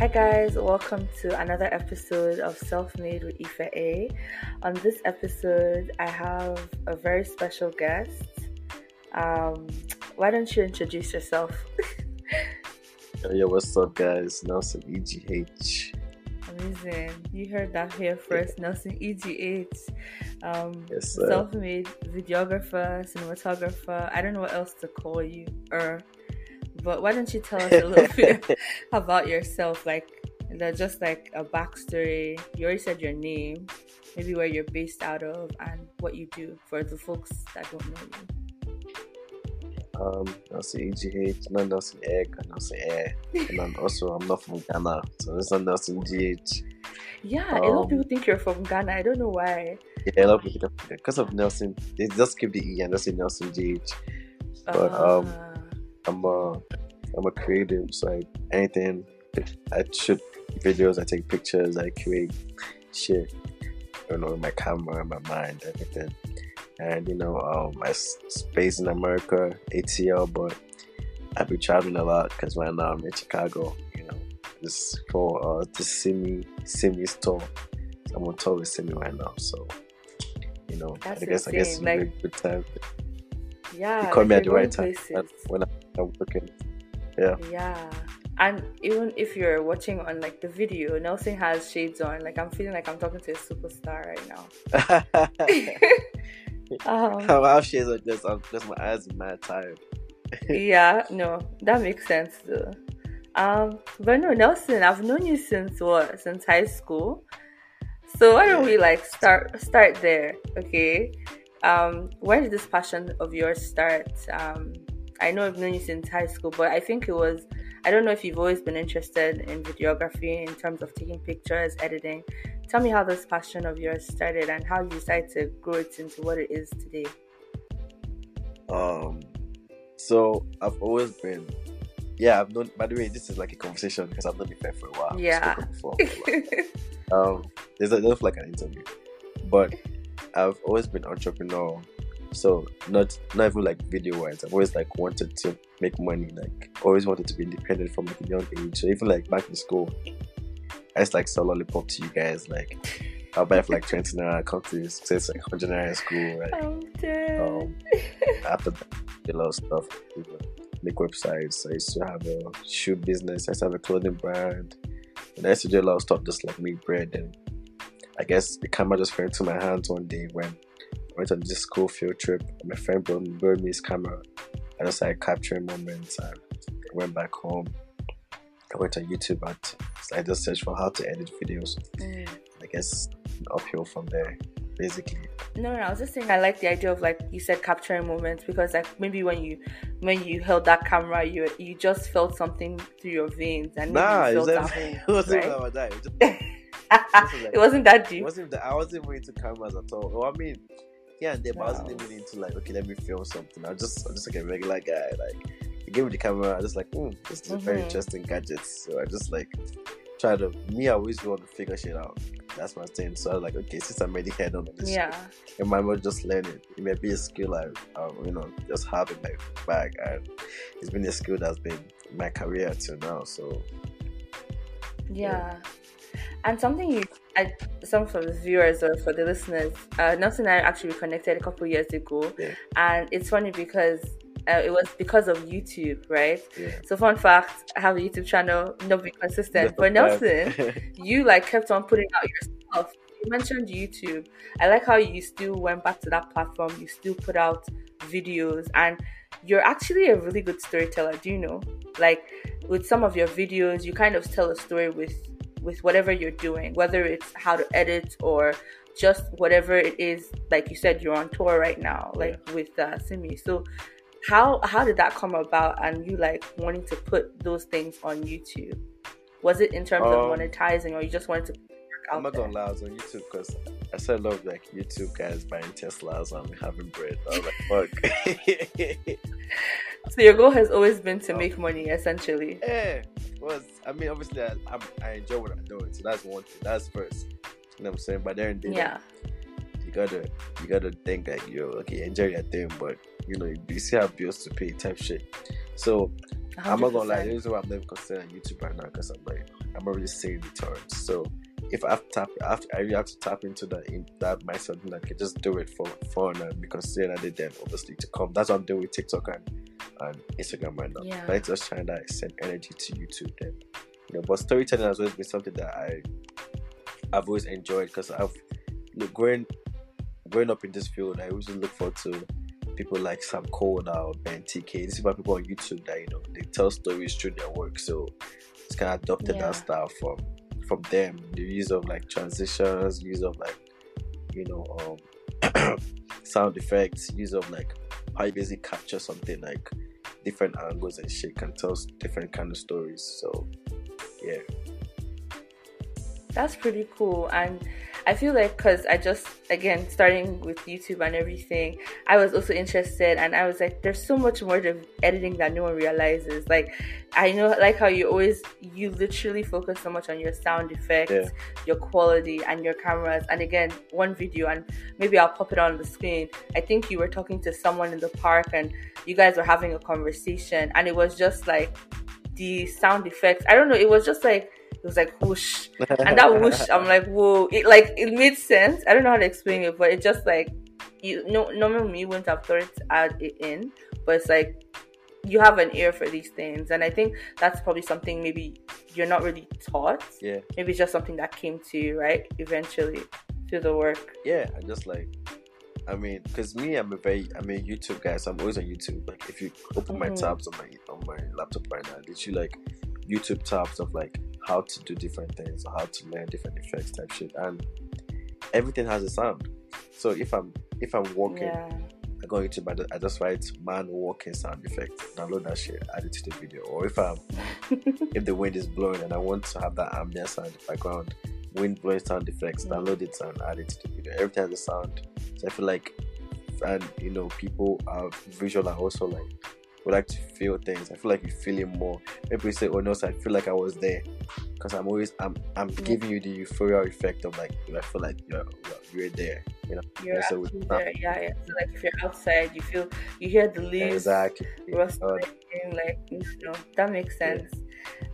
Hi guys, welcome to another episode of Self Made with Ife A. On this episode, I have a very special guest. Um, why don't you introduce yourself? Yo, what's up, guys? Nelson EGH. Amazing. You heard that here first. Nelson EGH. Um, Yes, self made videographer, cinematographer. I don't know what else to call you. Or, but why don't you tell us a little bit about yourself? Like, just like a backstory. You already said your name, maybe where you're based out of, and what you do for the folks that don't know you. Um, Nelson EGH, not Nelson Egg, and Nelson Air. And then also, I'm not from Ghana, so it's not Nelson GH. Yeah, a lot of Um, people think you're from Ghana. I don't know why. Yeah, a lot of people think because of Nelson, they just keep the E and just say Nelson GH. But, um, Ah. I'm a, I'm a creative, so I, anything, I shoot videos, I take pictures, I create shit, you know, my camera, my mind, everything. And you know, um, I space in America, ATL, but I've been traveling a lot because right now I'm in Chicago. You know, this for uh, the Simi Simi store. I'm on tour with Simi right now, so you know, That's I guess I guess insane, it's a like- good time. yeah, You call me at the right time when I'm working. Yeah. Yeah. And even if you're watching on like the video, Nelson has shades on. Like I'm feeling like I'm talking to a superstar right now. um, How how shades are just I'm just my eyes are mad tired. yeah, no, that makes sense though. Um, but no, Nelson, I've known you since what? Since high school. So why don't we like start start there? Okay. Um, where did this passion of yours start? Um, I know I've known you since high school, but I think it was I don't know if you've always been interested in videography in terms of taking pictures, editing. Tell me how this passion of yours started and how you decided to grow it into what it is today. Um, so I've always been, yeah. I've known. By the way, this is like a conversation because I've known Ife for a while. Yeah. before. um, there's a there's like an interview, but I've always been entrepreneurial. So not not even like video wise. I've always like wanted to make money. Like always wanted to be independent from like a young age. So even like back in school, I just like sell lollipop to you guys. Like I'll buy for like twenty naira. Come to it's like hundred naira in school. Right? I'm dead. Um, after that, a lot of stuff. you know, Make websites. I used to have a shoe business. I used to have a clothing brand. And I used to do a lot of stuff just like make bread. And I guess the camera just fell into my hands one day when went on this school field trip. My friend brought me, brought me his camera. I just started capturing moments. I went back home. I went on YouTube and I just searched for how to edit videos. Mm. I guess uphill from there, basically. No, no, I was just saying I like the idea of like you said capturing moments because like maybe when you when you held that camera you you just felt something through your veins and Nah, you it felt was at home, it wasn't right? about that. It just- it wasn't that It deep. wasn't that I wasn't into cameras at all. Well, I mean, yeah, and there, but I wasn't Wow. even into like, okay, let me film something. I was just, I'm just like a regular guy. Like, he gave me the camera. I just like, mm, this is a very interesting gadget. So I just like try to. Me, I always want to figure shit out. That's my thing. So I was like, okay, since I'm already head on this, Yeah. shit, I might well just learn it. It may be a skill I, um, you know, just have in my bag, and it's been a skill that's been my career till now. So Yeah. And something you, I, some for the viewers or for the listeners, uh, Nelson and I actually reconnected a couple years ago, Yeah. and it's funny because uh, it was because of YouTube, right? yeah. So fun fact, I have a YouTube channel, not being consistent, but Nelson, you like kept on putting out your stuff. You mentioned YouTube. I like how you still went back to that platform. You still put out videos, and you're actually a really good storyteller. Do you know? Like with some of your videos, you kind of tell a story with with whatever you're doing, whether it's how to edit or just whatever it is. Like you said, you're on tour right now, like with uh, Simi. So how how did that come about? And you like wanting to put those things on YouTube? Was it in terms of Um, monetizing, or you just wanted to? I'm not there? gonna lie, I was on YouTube because I saw a lot of like YouTube guys buying Teslas and having bread. I was like, fuck. So your goal has always been to make money, essentially. yeah, was I mean obviously I, I'm, I enjoy what I'm doing, so that's one thing. That's first. You know what I'm saying? But then Yeah. you gotta you gotta think like yo, okay, enjoy your thing, but you know you still have bills to pay type shit. So i am not gonna lie. The reason why I'm never considering YouTube right now because I'm like I'm already seeing returns. So if I have to tap, I, have to, I really have to tap into that in that myself and I can just do it for fun and because then I did obviously to come. That's what I'm doing with TikTok and, and Instagram right now. Yeah. But just trying to send energy to YouTube then. You know, but storytelling has always been something that I I've always enjoyed because I've look, growing growing up in this field, I always look forward to people like Sam Kolder or Ben TK. These are people on YouTube that you know they tell stories through their work. So it's kind of adopted yeah. that style from from them. The use of like transitions, use of like you know um, sound effects, use of like how you basically capture something like different angles and shit can tell different kind of stories. So yeah, that's pretty cool and I feel like because I just again starting with YouTube and everything, I was also interested, and I was like, there's so much more to editing that no one realizes. Like, I know, like how you always you literally focus so much on your sound effects, yeah. your quality, and your cameras. And again, one video, and maybe I'll pop it on the screen. I think you were talking to someone in the park, and you guys were having a conversation, and it was just like the sound effects. I don't know. It was just like it was like whoosh, and that whoosh, I'm like, whoa! It like it made sense. I don't know how to explain it, but it just like you no normally me wouldn't have thought to add it in, but it's like you have an ear for these things, and I think that's probably something maybe you're not really taught. Yeah, maybe it's just something that came to you, right? Eventually through the work. Yeah, I just like I mean, because me, I'm a very, I'm a YouTube guy, so I'm always on YouTube. Like, if you open mm-hmm. my tabs on my on my laptop right now, literally like YouTube tabs of like how to do different things, how to learn different effects type shit, and everything has a sound. So if I'm if I'm walking, yeah. I go into my I just write man walking sound effect, download that shit, add it to the video. Or if I'm if the wind is blowing and I want to have that ambient sound in the background, wind blowing sound effects, mm. download it and add it to the video. Everything has a sound. So I feel like and you know people are visual are also like would like to feel things. I feel like you feel it more. Maybe say, "Oh no, so I feel like I was there," because I'm always I'm I'm giving you the euphoria effect of like I feel like you're you're, there. You know, you're so there. Yeah, yeah. So like if you're outside, you feel you hear the leaves exactly rustling. like you know that makes sense. Yeah.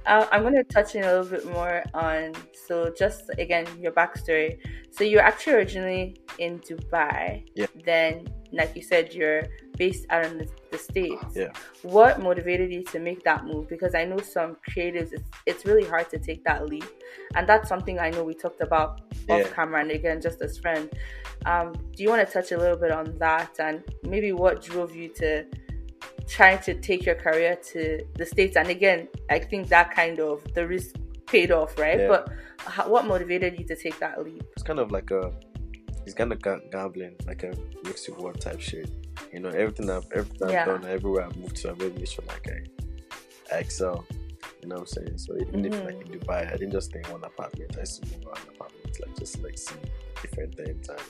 Uh, I'm going to touch in a little bit more on so just again your backstory. So you're actually originally in Dubai. Yeah. Then, like you said, you're based out in the, the states. Yeah. What motivated you to make that move? Because I know some creatives, it's, it's really hard to take that leap, and that's something I know we talked about yeah. off camera and again just as friends. Um, do you want to touch a little bit on that and maybe what drove you to trying to take your career to the states? And again, I think that kind of the risk paid off, right? Yeah. But how, what motivated you to take that leap? It's kind of like a it's kind of gambling, like a mixed reward type shit. You know, everything I've everything yeah. I've done, everywhere I've moved to, I've made sure like I, I excel. You know what I'm saying? So even mm-hmm. if like in Dubai, I didn't just stay in one apartment. I used to move around apartments, like just like see different things and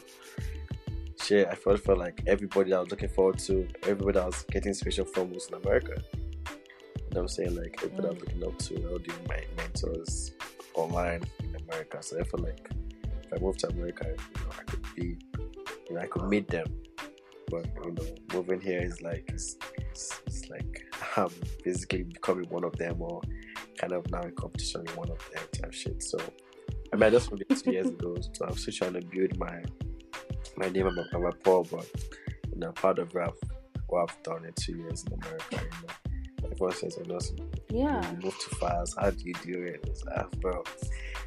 shit. I felt felt like everybody I was looking forward to, everybody that was getting inspiration from was in America. You know what I'm saying? Like everybody mm-hmm. I was looking up to, all the my mentors online in America. So I felt like if I moved to America, you know, I could be, you know, I could meet them but you know, moving here is like it's, it's, it's like I'm basically becoming one of them, or kind of now in competition with one of them type shit. So I mean, I just moved two years ago, so I'm still trying to build my my name and my, my rapport, but you know, part of rap what I've done in two years in America. You know, everyone says, "I know, yeah, you move too fast. How do you do it?" It's like, bro,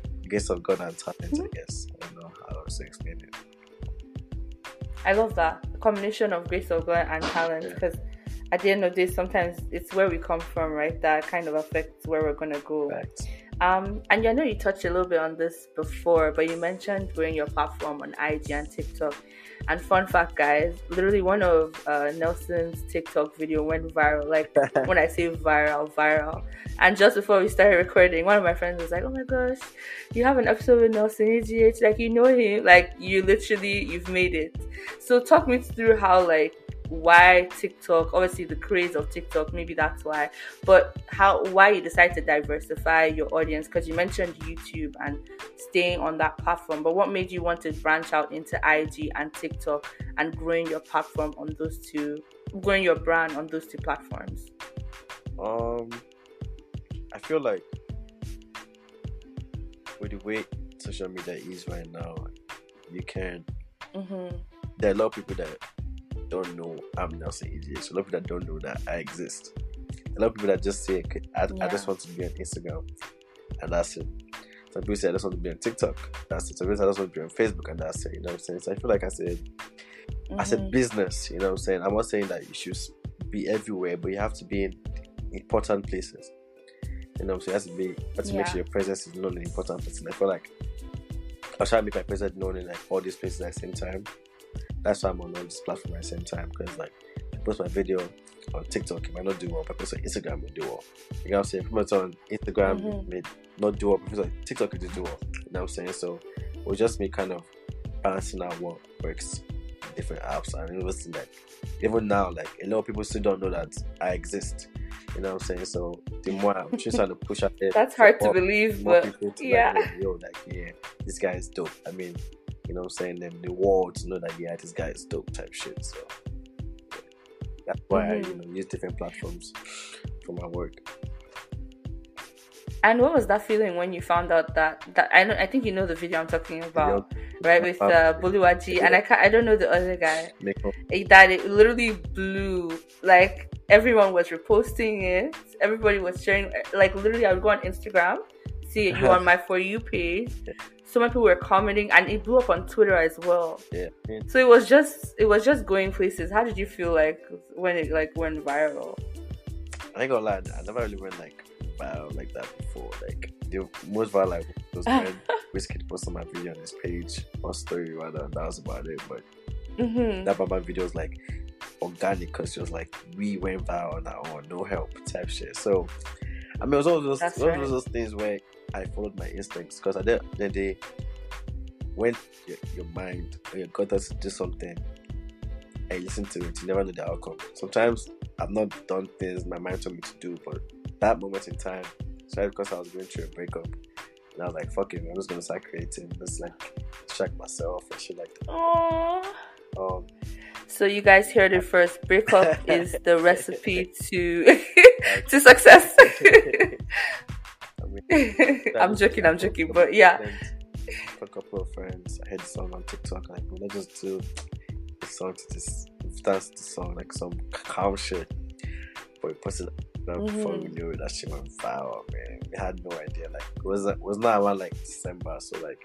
I guess I've got that talent. Mm-hmm. I guess I don't know how to explain it. I love that combination of grace of God and talent because at the end of the day, sometimes it's where we come from, right? That kind of affects where we're gonna go. Right. Um, and I know you touched a little bit on this before, but you mentioned growing your platform on IG and TikTok. And fun fact, guys, literally one of uh, Nelson's TikTok video went viral. Like when I say viral, viral. And just before we started recording, one of my friends was like, "Oh my gosh, you have an episode with Nelson EGH. Like you know him. Like you literally, you've made it." So talk me through how like why TikTok, obviously the craze of TikTok, maybe that's why, but how why you decided to diversify your audience because you mentioned YouTube and staying on that platform, but what made you want to branch out into IG and TikTok and growing your platform on those two, growing your brand on those two platforms? Um, I feel like with the way social media is right now, you can. Mm-hmm. There are a lot of people that don't know I'm Nelson EGH. A lot of people that don't know that I exist. A lot of people that just say, I, I just want to be on Instagram, and that's it. Some people say I just want to be on TikTok. That's it. Some people say I just want to be on Facebook, and that's it. You know what I'm saying? So I feel like I said, as a Mhm. business, you know what I'm saying? I'm not saying that you should be everywhere, but you have to be in important places. You know what I'm saying? You have to be you have to make sure your presence is known in important places. I feel like I was trying to make my presence known in like all these places at the same time. That's why I'm on all these platforms at the same time. Because like if I post my video on TikTok, it might not do well, but I post on Instagram it will do well. You know what I'm saying? If I post on Instagram, Mhm. it may not do well, but if it's on TikTok it will do well. You know what I'm saying? So it was just me kind of balancing out what works different apps and was like even now like a lot of people still don't know that I exist. You know what I'm saying? So the more I'm just trying to push out there. That's hard to believe, but to yeah. like, yo, like, yeah, this guy is dope. I mean, you know what I'm saying? Then the world to know that, yeah, this guy is dope type shit. So that's why I, you Mhm. know, use different platforms for my work. And what was that feeling when you found out that that I know I think you know the video I'm talking about, right? With uh, Buluwaji, and I can't, I don't know the other guy. It. That it literally blew. Like everyone was reposting it, everybody was sharing. Like literally, I would go on Instagram, see it, you on my for you page. So many people were commenting, and it blew up on Twitter as well. Yeah. Mean, So it was just it was just going places. How did you feel like when it like went viral? I ain't gonna lie, I never really went like viral like that before. Like the most viral like was when Wizkid posted my video on his page or story rather. That was about it. But hmm that BamBam video was like organic because it was like we went viral on our own, no help type shit. So I mean, it was all those That's one of those things where I followed my instincts because at the the day when your, your mind or your gut does to do something and you listen to it, you never know the outcome. Sometimes I've not done things my mind told me to do, but that moment in time, especially because I was going through a breakup, and I was like, "Fuck it, I'm just gonna start creating, just like distract myself and shit like that." Aww. Um, So you guys heard it first. Breakup is the recipe to to success. I mean, I'm joking. I'm joking. But yeah, a couple of friends, I heard the song on TikTok. Like, let's just do the song to this, dance the song, like some calm shit. But we posted it up before we knew it, that shit went viral, man. We had no idea. Like, it was it was not around like December, so like,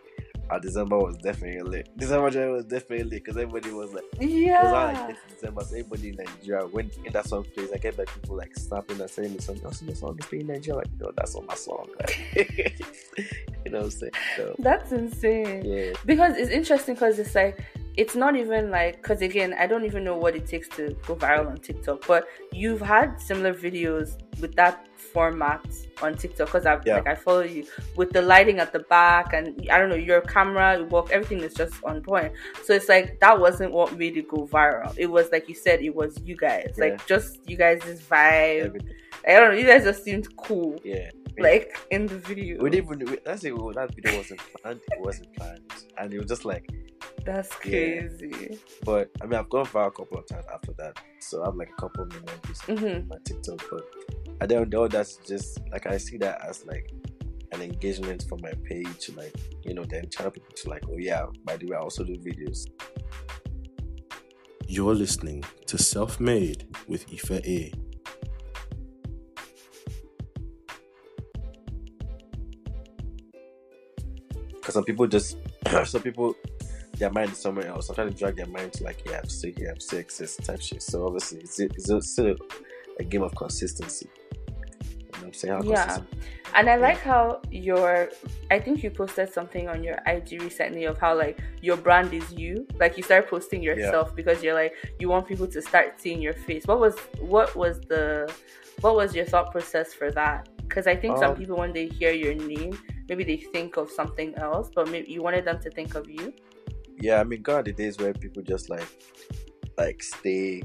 our December was definitely lit. December January was definitely lit because everybody was like, it was yeah. like this December, so everybody in Nigeria went in that song plays, I get like people like snapping and saying the song, oh, so the song is playing in Nigeria, like, yo, that's on my song. Like, you know what I'm saying? So, That's insane. yeah. Because it's interesting because it's like it's not even like because again I don't even know what it takes to go viral on TikTok, but you've had similar videos with that format on TikTok because I Yeah. like I follow you with the lighting at the back and I don't know your camera, your work, everything is just on point. So it's like that wasn't what made it go viral. It was like you said, it was you guys, Yeah. like just you guys' vibe. Everything. I don't know, you guys just seemed cool, Yeah. like in the video. We didn't even, we, let's well, that video wasn't planned, it wasn't planned. And it was just like, That's Yeah. crazy. but I mean, I've gone viral a couple of times after that. So I have like a couple million views hmm on my TikTok. But I don't know, that's just like, I see that as like an engagement for my page, like, you know, then channel people to like, oh yeah, by the way, I also do videos. You're listening to Self Made with Ife A. Because some people just, some people, their mind is somewhere else. I'm trying to drag their mind to like, yeah, I'm still here, I'm still exist type shit. So obviously, it's, it's still a game of consistency. You know what I'm saying? How Yeah. And I like how your I think you posted something on your IG recently of how like your brand is you. Like you start posting yourself because you're like you want people to start seeing your face. What was what was the what was your thought process for that? Because I think some Um, people when they hear your name, maybe they think of something else, but maybe you wanted them to think of you. Yeah, I mean, God, the days where people just like, like stay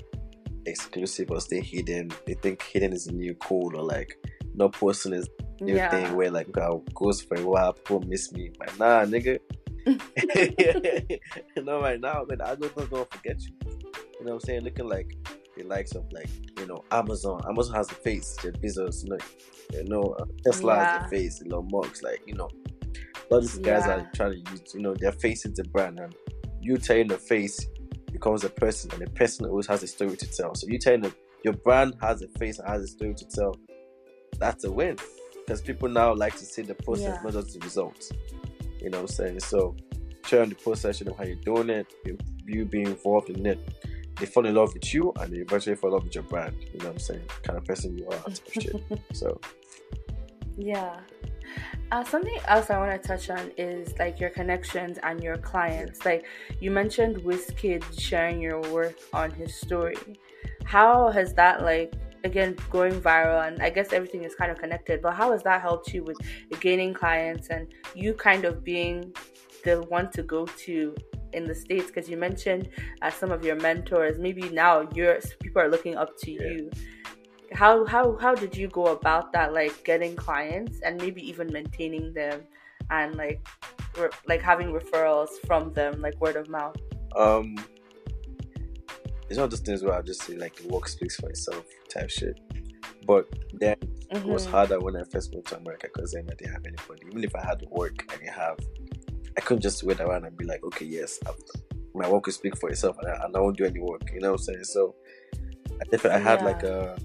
exclusive or stay hidden. They think hidden is the new cool or like not posting is new Yeah. thing where like God goes for a while, people miss me. Like, nah, nigga. no, right now, man, I gonna forget you. You know what I'm saying? Looking like the likes of like you know Amazon. Amazon has a face, Jeff Bezos, you know, you know uh, Tesla yeah. has a face, Elon Musk, like you know, all these guys yeah. are trying to use, you know, their face is the brand, and you telling the face becomes a person, and the person always has a story to tell. So you telling them your brand has a face and has a story to tell. That's a win because people now like to see the process, yeah. not just the results. You know what I'm saying? So sharing the process, you know how you're doing it, you, you being involved in it. They fall in love with you and they eventually fall in love with your brand. You know what I'm saying? The Kind of person you are, So yeah. Uh, something else I want to touch on is like your connections and your clients. Like you mentioned Wizkid sharing your work on his story. How has that like again going viral and I guess everything is kind of connected, but how has that helped you with gaining clients and you kind of being the one to go to in the states because you mentioned uh, some of your mentors maybe now your people are looking up to yeah. you how how how did you go about that like getting clients and maybe even maintaining them and like re- like having referrals from them like word of mouth um it's not just things where I just say like the work speaks for itself type shit. But then mm-hmm. it was mm-hmm. harder when I first moved to America because then I didn't have anybody. Even if I had work, I didn't have. I couldn't just wait around and be like, okay, yes, I've, my work will speak for itself, and I, and I, won't do any work. You know what I'm saying? So I definitely I had yeah. like a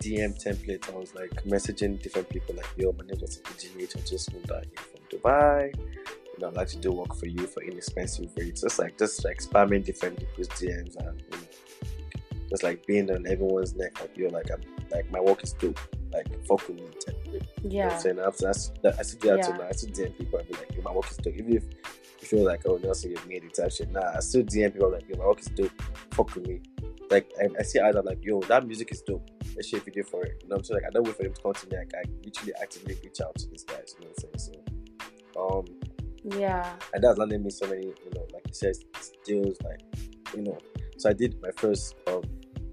DM template. I was like messaging different people like, yo, my name is GH. I just moved out here from Dubai You know, I'd like to do work for you for inexpensive rates. Just like just like spamming different people's DMs and you know, just like being on everyone's neck. Like you're like I'm like my work is dope. Like fuck with me. Yeah. You know I'm saying after I, I still do that yeah. I still DM people and be like, yo, my work is dope. Even if you feel like oh Nelson you've made it type shit. Nah, I still DM people like yo, my work is dope. Fuck with me. Like I, I see either like yo, that music is dope. Let's share a video for it. You know what I'm saying? Like I don't wait for them to come to me. Like I literally actively reach out to these guys. You know what I'm saying? So um yeah. And that's landed me so many, you know, like you said, deals, like, you know. So I did my first um,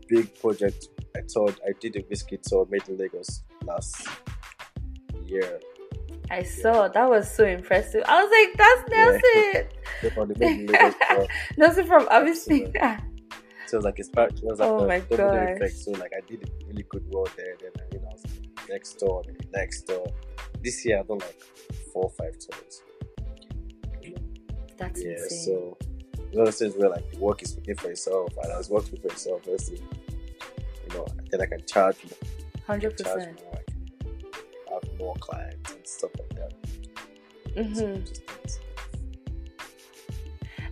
big project. I thought I did a Wizkid tour made in Lagos last year. I saw that was so impressive. I was like, "That's Nelson." Yeah. Nelson from obviously. So it was like it's part. It was like oh a double effect. So like I did a really good work there. Then you know, I was like, next door, next door. This year I done like four or five tours. That's yeah, insane. so one of those things where like the work is speaking for itself, and I was working for itself. Firstly, you know, then I can charge more. Hundred percent. Have more clients and stuff like that. Mm-hmm. So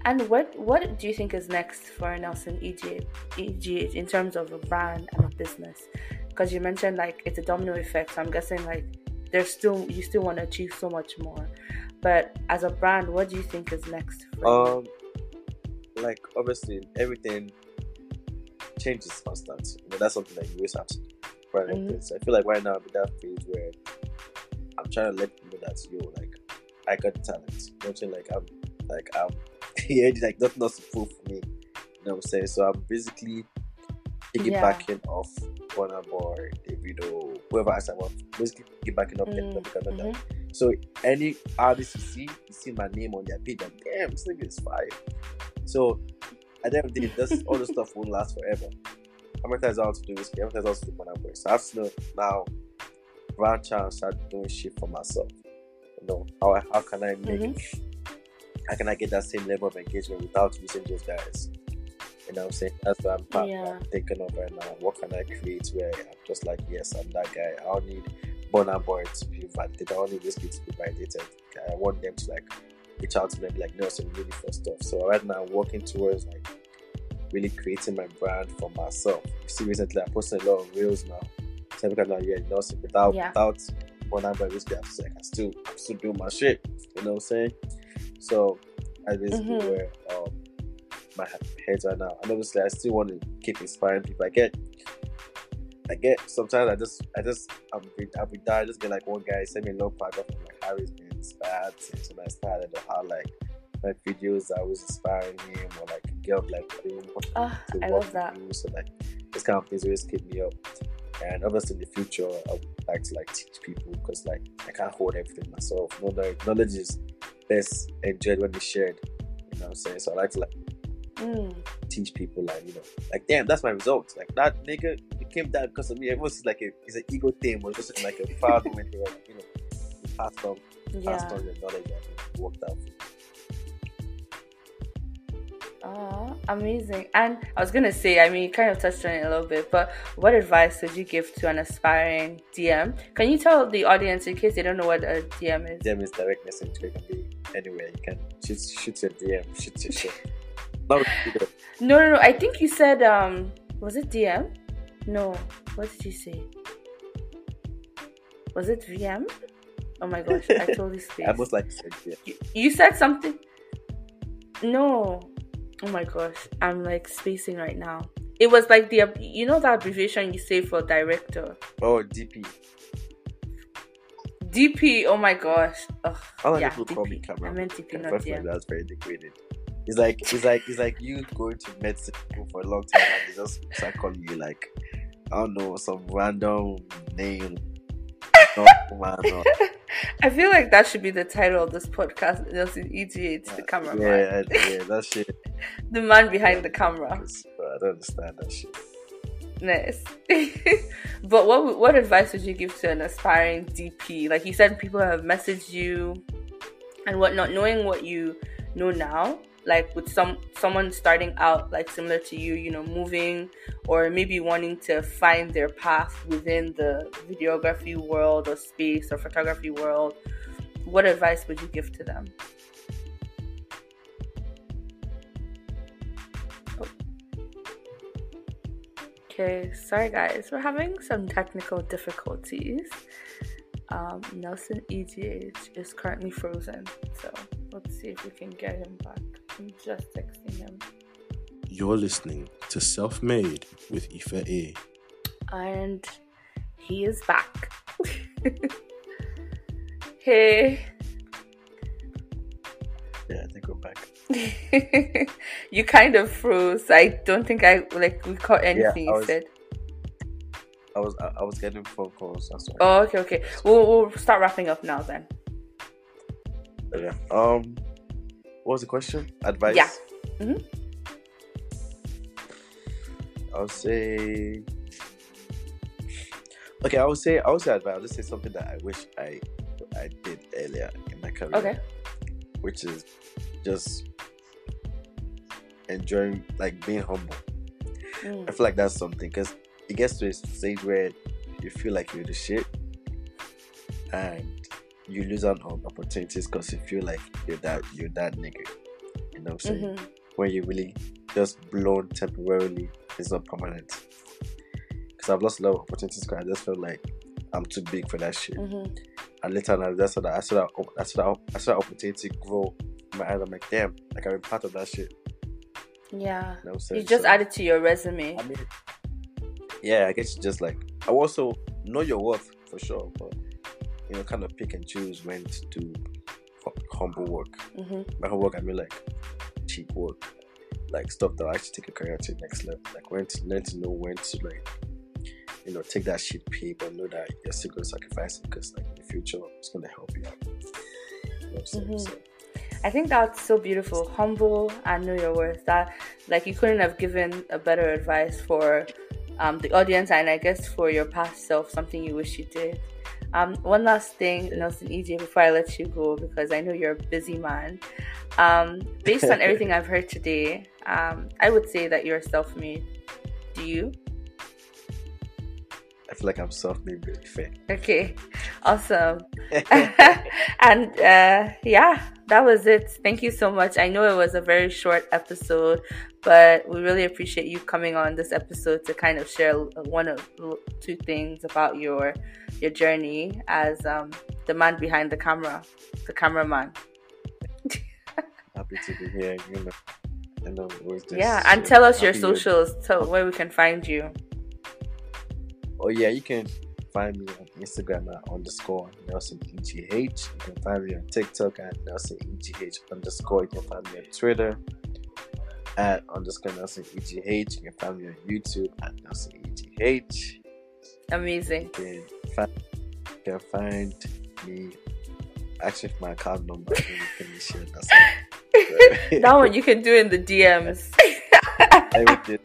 and what what do you think is next for Nelson EGH, EGH in terms of a brand and a business? Because you mentioned like it's a domino effect, so I'm guessing like there's still you still want to achieve so much more. But as a brand, what do you think is next? For Um, you? like obviously everything changes constant. You know, that's something that you always have to brand mm-hmm. So I feel like right now I'm in that phase where I'm trying to let people know that yo, like I got talent. You know? Like I'm like I'm yeah, like nothing else to prove for me. You know what I'm saying? So I'm basically piggybacking yeah. off Burna Boy, Davido, whoever I say, basically piggybacking off mm-hmm. them because of that. Mm-hmm. So any artist you see, you see my name on their page, and damn, this nigga is fire. So at the end of the day, this all the stuff won't last forever. America is out to do this. America is out to do my voice. So I have to now branch out and start doing shit for myself. You know, how how can I make mm-hmm. How can I get that same level of engagement without using those guys? You know what I'm saying? That's what I'm, yeah. thinking of right now. What can I create where I'm just like, yes, I'm that guy. I don't need Burna Boy to be validated. I don't need this Wizkid to be validated. I want them to like reach out to me and be like no, Nelson really for stuff. So right now I'm working towards like really creating my brand for myself. You see recently I posted a lot of reels now. So because now yeah, Nelson without yeah. without Burna Boy I'm like I still I'm still doing my shit. You know what I'm saying? So I basically mm-hmm. where um my head's right now. And obviously I still want to keep inspiring people. I get I get sometimes I just I just I'm be I'll be I just get like one guy send me a little paragraph of like how he's been inspired since when I started or how like my videos I was inspiring him or like get up like oh, I love that. So like this kind of things always keep me up. And obviously in the future I would like to like teach people because like I can't hold everything myself. Knowledge, knowledge is best enjoyed when it's shared. You know what I'm saying? So I like to like Mm. teach people like you know like damn that's my results like that nigga it came down because of me it was like a it's an ego thing or just like a proud moment where you know you passed on passed on your knowledge and worked out Oh, amazing. And I was gonna say, I mean, you kind of touched on it a little bit, but what advice would you give to an aspiring DM? Can you tell the audience, in case they don't know what a DM is? DM is direct message it can be anywhere you can shoot shoot your DM shoot your shit No, no, no. I think you said, um, was it DM? No. What did you say? Was it VM? Oh my gosh, I totally spaced. I most like yeah. You, you said something. No. Oh my gosh, I'm like spacing right now. It was like the you know that abbreviation you say for director. oh DP DP. Oh my gosh. Ugh, All of yeah, people call me DP. camera. I meant DP, not DM. that's very degraded. It's like it's like it's like you going to medicine school for a long time and they just start calling you like I don't know some random name. No, man, no. I feel like that should be the title of this podcast. Nelson EGA, it's the cameraman, Yeah, yeah, that shit. the man behind the camera. I don't understand that shit. Nice. but what what advice would you give to an aspiring DP? Like you said, people have messaged you and whatnot, knowing what you know now. Like with some someone starting out, like similar to you, you know, moving or maybe wanting to find their path within the videography world or space or photography world. What advice would you give to them? Okay, sorry guys, we're having some technical difficulties. Um, Nelson EGH is currently frozen, so let's see if we can get him back. I'm just texting him. You're listening to Self Made with Ife A. And he is back. hey. Yeah, I back. you kind of froze. I don't think I like we caught anything I you was- said. I was I, was getting phone calls. Oh, okay, okay. We'll, we'll start wrapping up now then. Yeah. Um, what was the question? Advice. Yeah. Mhm. I'll say. Okay, I would say I would say advice. I'll just say something that I wish I I did earlier in my career. Okay. Which is just enjoying like being humble. Mm. I feel like that's something because it gets to a stage where you feel like you're the shit and you lose out on opportunities because you feel like you're that you're that nigga. You know what I'm saying? Mhm. When you really just blown temporarily, it's not permanent. Because I've lost a lot of opportunities because I just felt like I'm too big for that shit. Mhm. And later on, I that's what I saw that I saw that I saw that opportunity grow my eyes. I'm like, damn, like I'm a part of that shit. Yeah. You know You just So- added to your resume. I mean, yeah, I guess you just like I also know your worth for sure, but you know, kind of pick and choose when to do humble work. hmm By humble work, I mean like cheap work, like stuff that actually take a career to the next level. Like when to learn to know when to like, you know, take that shit pay, but know that you're still gonna sacrifice it because like in the future it's gonna help you. You know what I'm saying? So, I think that's so beautiful. Humble and know your worth. That like you couldn't have given a better advice for um, the audience and I guess for your past self, something you wish you did. Um, one last thing, Nelson EJ, before I let you go, because I know you're a busy man. Um, based on everything I've heard today, um, I would say that you're self-made. Do you? I feel like I'm self-made really fair. Okay, awesome. and uh, yeah, that was it. Thank you so much. I know it was a very short episode, but we really appreciate you coming on this episode to kind of share one of two things about your your journey as um, the man behind the camera, the cameraman. Happy to be here. You know, I know always just, Yeah, and tell us your socials, tell where we can find you. Oh yeah, you can find me on Instagram at underscore Nelson EGH. You can find me on TikTok at Nelson EGH underscore. You can find me on Twitter at underscore Nelson EGH. You can find me on YouTube at Nelson EGH. Amazing. You can find, you can find me actually my card number. I one you can do in the one you can do in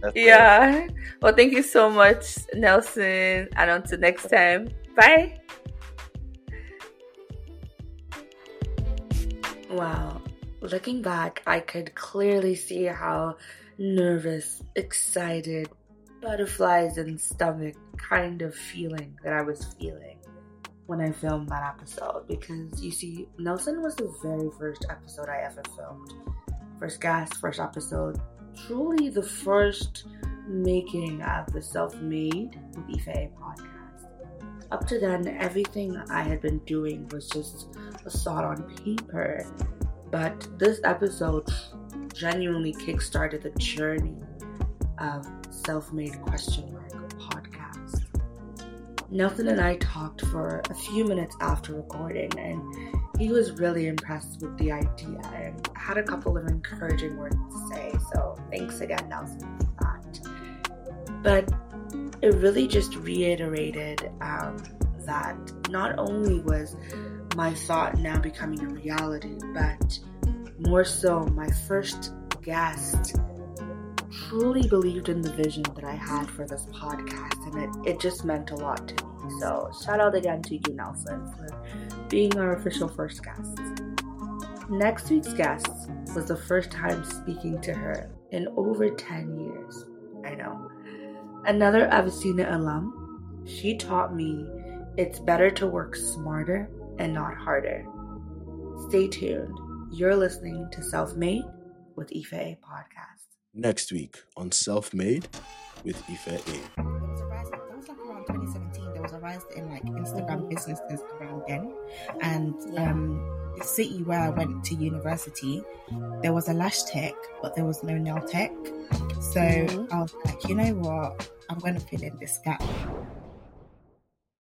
the DMs. yeah. Well, thank you so much, Nelson. And until next time, bye. Wow. Looking back, I could clearly see how nervous, excited, butterflies in stomach kind of feeling that I was feeling when I filmed that episode because you see, Nelson was the very first episode I ever filmed. First guest, first episode. Truly the first making of the Self Made with Ife podcast. Up to then, everything I had been doing was just a thought on paper. But this episode genuinely kickstarted the journey of Self Made Question Mark podcast. Nelson and I talked for a few minutes after recording, and he was really impressed with the idea and had a couple of encouraging words to say. So, thanks again, Nelson, that. But it really just reiterated um, that not only was my thought now becoming a reality, but more so, my first guest truly believed in the vision that I had for this podcast, and it, it just meant a lot to me. So, shout out again to you, Nelson, for being our official first guest. Next week's guest was the first time speaking to her in over 10 years. I know. Another Avicenna alum, she taught me it's better to work smarter and not harder. Stay tuned. You're listening to Self Made with Ife A podcast. Next week on Self Made with Ife A. There was a rise, that was like around 2017, there was a rise in like Instagram businesses around then. And um, the city where I went to university, there was a lash tech, but there was no nail tech. So mm-hmm. I was like, you know what? I'm going to fill in this gap.